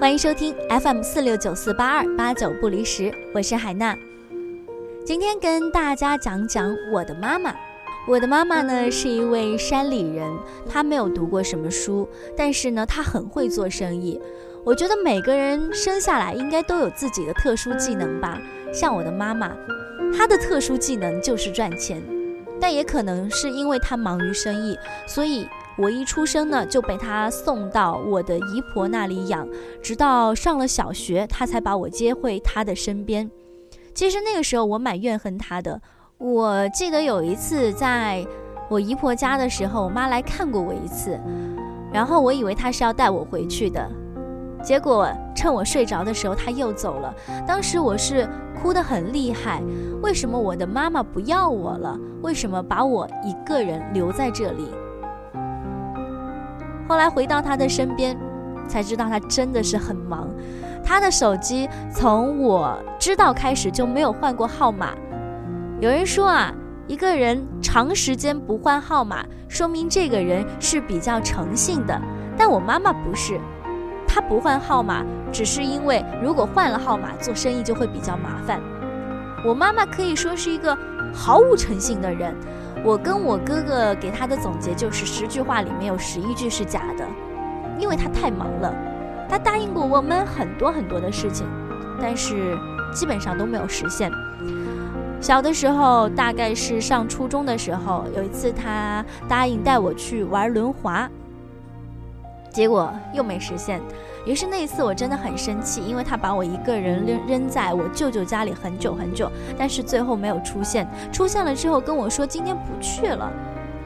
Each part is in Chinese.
欢迎收听 FM 四六九四八二八九不离十，我是海娜。今天跟大家讲讲我的妈妈。我的妈妈呢是一位山里人，她没有读过什么书，但是呢她很会做生意。我觉得每个人生下来应该都有自己的特殊技能吧。像我的妈妈，她的特殊技能就是赚钱，但也可能是因为她忙于生意，所以。我一出生呢，就被他送到我的姨婆那里养，直到上了小学，他才把我接回他的身边。其实那个时候我蛮怨恨他的。我记得有一次在我姨婆家的时候，我妈来看过我一次，然后我以为她是要带我回去的，结果趁我睡着的时候，她又走了。当时我是哭得很厉害，为什么我的妈妈不要我了？为什么把我一个人留在这里？后来回到他的身边，才知道他真的是很忙。他的手机从我知道开始就没有换过号码。有人说啊，一个人长时间不换号码，说明这个人是比较诚信的。但我妈妈不是，她不换号码，只是因为如果换了号码，做生意就会比较麻烦。我妈妈可以说是一个毫无诚信的人。我跟我哥哥给他的总结就是十句话里面有十一句是假的，因为他太忙了。他答应过我们很多很多的事情，但是基本上都没有实现。小的时候，大概是上初中的时候，有一次他答应带我去玩轮滑，结果又没实现。于是那一次我真的很生气，因为他把我一个人扔扔在我舅舅家里很久很久，但是最后没有出现。出现了之后跟我说今天不去了，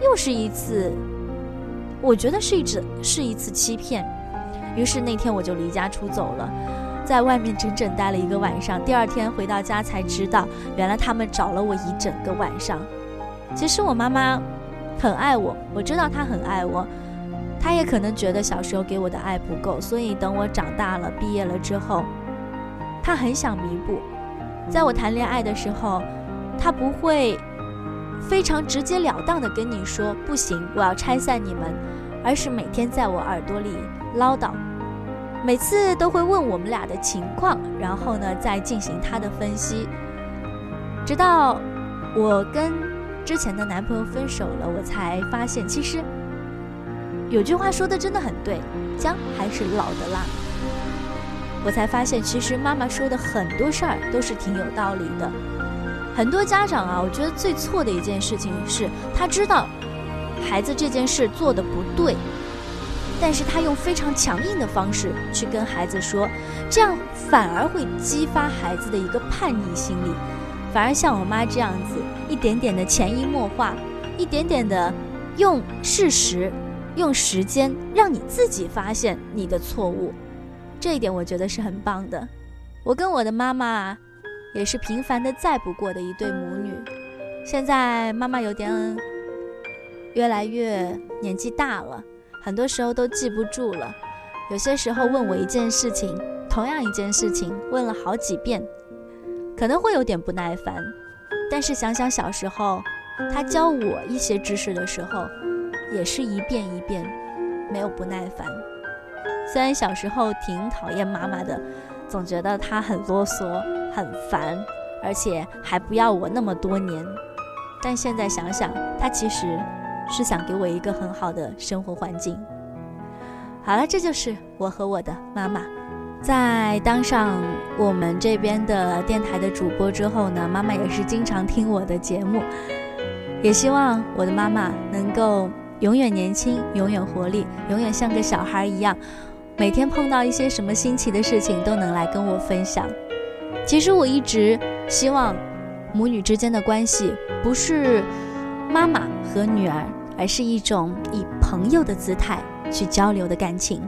又是一次，我觉得是一次是一次欺骗。于是那天我就离家出走了，在外面整整待了一个晚上。第二天回到家才知道，原来他们找了我一整个晚上。其实我妈妈很爱我，我知道她很爱我。他也可能觉得小时候给我的爱不够，所以等我长大了、毕业了之后，他很想弥补。在我谈恋爱的时候，他不会非常直截了当的跟你说“不行，我要拆散你们”，而是每天在我耳朵里唠叨，每次都会问我们俩的情况，然后呢再进行他的分析。直到我跟之前的男朋友分手了，我才发现其实。有句话说的真的很对，姜还是老的辣。我才发现，其实妈妈说的很多事儿都是挺有道理的。很多家长啊，我觉得最错的一件事情是，他知道孩子这件事做的不对，但是他用非常强硬的方式去跟孩子说，这样反而会激发孩子的一个叛逆心理。反而像我妈这样子，一点点的潜移默化，一点点的用事实。用时间让你自己发现你的错误，这一点我觉得是很棒的。我跟我的妈妈也是平凡的再不过的一对母女。现在妈妈有点越来越年纪大了，很多时候都记不住了。有些时候问我一件事情，同样一件事情问了好几遍，可能会有点不耐烦。但是想想小时候，她教我一些知识的时候。也是一遍一遍，没有不耐烦。虽然小时候挺讨厌妈妈的，总觉得她很啰嗦、很烦，而且还不要我那么多年。但现在想想，她其实是想给我一个很好的生活环境。好了，这就是我和我的妈妈。在当上我们这边的电台的主播之后呢，妈妈也是经常听我的节目，也希望我的妈妈能够。永远年轻，永远活力，永远像个小孩一样。每天碰到一些什么新奇的事情，都能来跟我分享。其实我一直希望，母女之间的关系不是妈妈和女儿，而是一种以朋友的姿态去交流的感情。